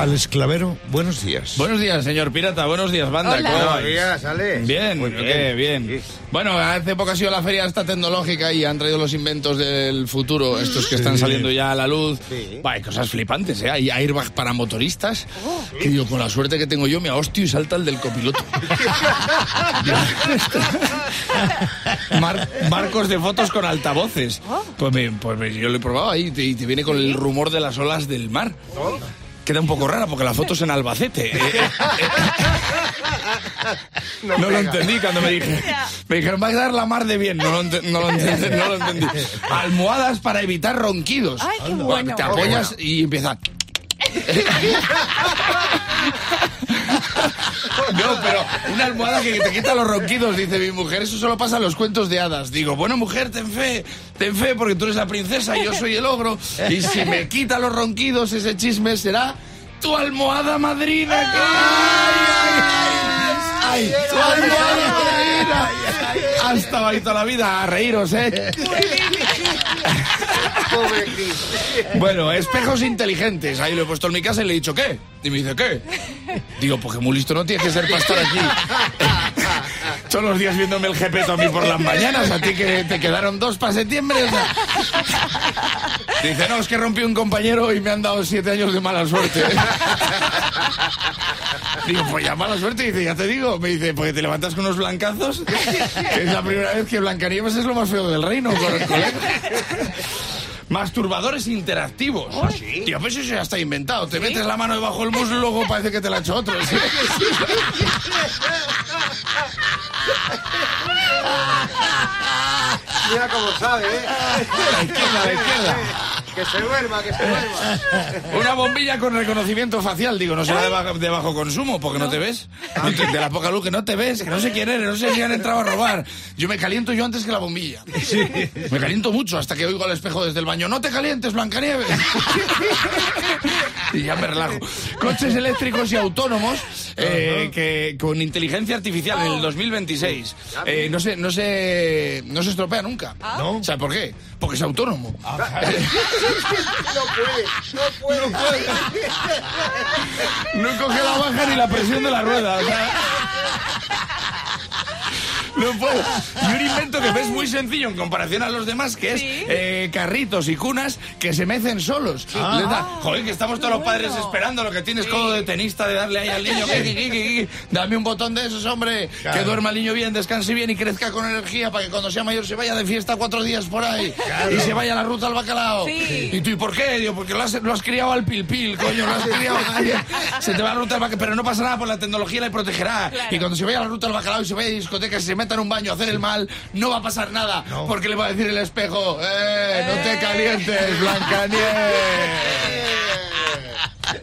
al esclavero, buenos días. Buenos días, señor pirata. Buenos días, banda. Hola. ¿Cómo Buenos días, Alex. Bien, Muy ¿qué? bien. bien. Sí. Bueno, hace poco ha sido la feria esta tecnológica y han traído los inventos del futuro, estos que están saliendo ya a la luz. Sí. Va, hay cosas flipantes, ¿eh? Hay airbag para motoristas. Oh. Que digo, con la suerte que tengo yo, me hostio y salta el del copiloto. Mar- marcos de fotos con altavoces. Oh. Pues, me- pues me- yo lo he probado ahí y te, y te viene con el rumor de las olas del mar. Queda un poco rara porque la foto es en Albacete. Eh, eh, no, lo entendí cuando me dije. Me dijeron, va a quedar la mar de bien. No lo, ente- no lo entendí, no lo entendí. Almohadas para evitar ronquidos. Ay, qué bueno. Te apoyas y empieza. No, pero una almohada que te quita los ronquidos, dice mi mujer. Eso solo pasa en los cuentos de hadas. Digo, bueno, mujer, ten fe, ten fe, porque tú eres la princesa y yo soy el ogro. Y si me quita los ronquidos, ese chisme será tu almohada madrina. que- ¡Ay, ay, Hasta ahí toda la vida a reíros, ¿eh? Bueno, espejos inteligentes. Ahí lo he puesto en mi casa y le he dicho, ¿qué? Y me dice, ¿qué? Digo, porque muy listo no tienes que ser para estar aquí. Todos los días viéndome el jepeto a mí por las mañanas, a ti que te quedaron dos para septiembre. o sea. Dice, no, es que rompí un compañero y me han dado siete años de mala suerte. Digo, pues ya mala suerte. Dice, ya te digo. Me dice, porque te levantas con unos blancazos. Que es la primera vez que Blancanieves es lo más feo del reino. Masturbadores interactivos. Tío, pues eso ya está inventado. Te metes la mano debajo del muslo y luego parece que te la ha hecho otro. ¿sí? Mira cómo sabe, ¿eh? A la izquierda, a la izquierda. Que se duerma, que se duerma. Una bombilla con reconocimiento facial. Digo, no será de bajo, de bajo consumo, porque no te ves. De la poca luz que no te ves, que no sé quién eres, no sé si han entrado a robar. Yo me caliento yo antes que la bombilla. Me caliento mucho hasta que oigo al espejo desde el baño. No te calientes, Blancanieves. y ya me relajo. Coches eléctricos y autónomos eh, que con inteligencia artificial en el 2026. Eh, no se, no se, no se estropea nunca. ¿No? ¿Sabes por qué? Porque es autónomo. No puede, no puede. No coge la baja ni la presión de la rueda. o sea. No puedo. Y un invento que ves muy sencillo en comparación a los demás, que es Sí. eh, carritos y cunas que se mecen solos. Da- joder, que estamos todos los padres esperando lo que tienes codo de tenista de darle ahí al niño. Dame un botón de esos, hombre. Que Claro. duerma el niño bien, descanse bien y crezca con energía para que cuando sea mayor se vaya de fiesta cuatro días por ahí. Y se vaya a la ruta al bacalao. Sí. ¿Y tú y por qué? Digo, porque lo has, lo has criado al pil pil, coño, lo has criado. se te va a la ruta al bacalao, pero no pasa nada, pues la tecnología le protegerá. Claro. Y cuando se vaya a la ruta al bacalao y se vaya a discotecas se meta en un baño a hacer el mal, no va a pasar nada. Porque le va a decir el espejo, ¡eh, no te calientes, Blancanieves!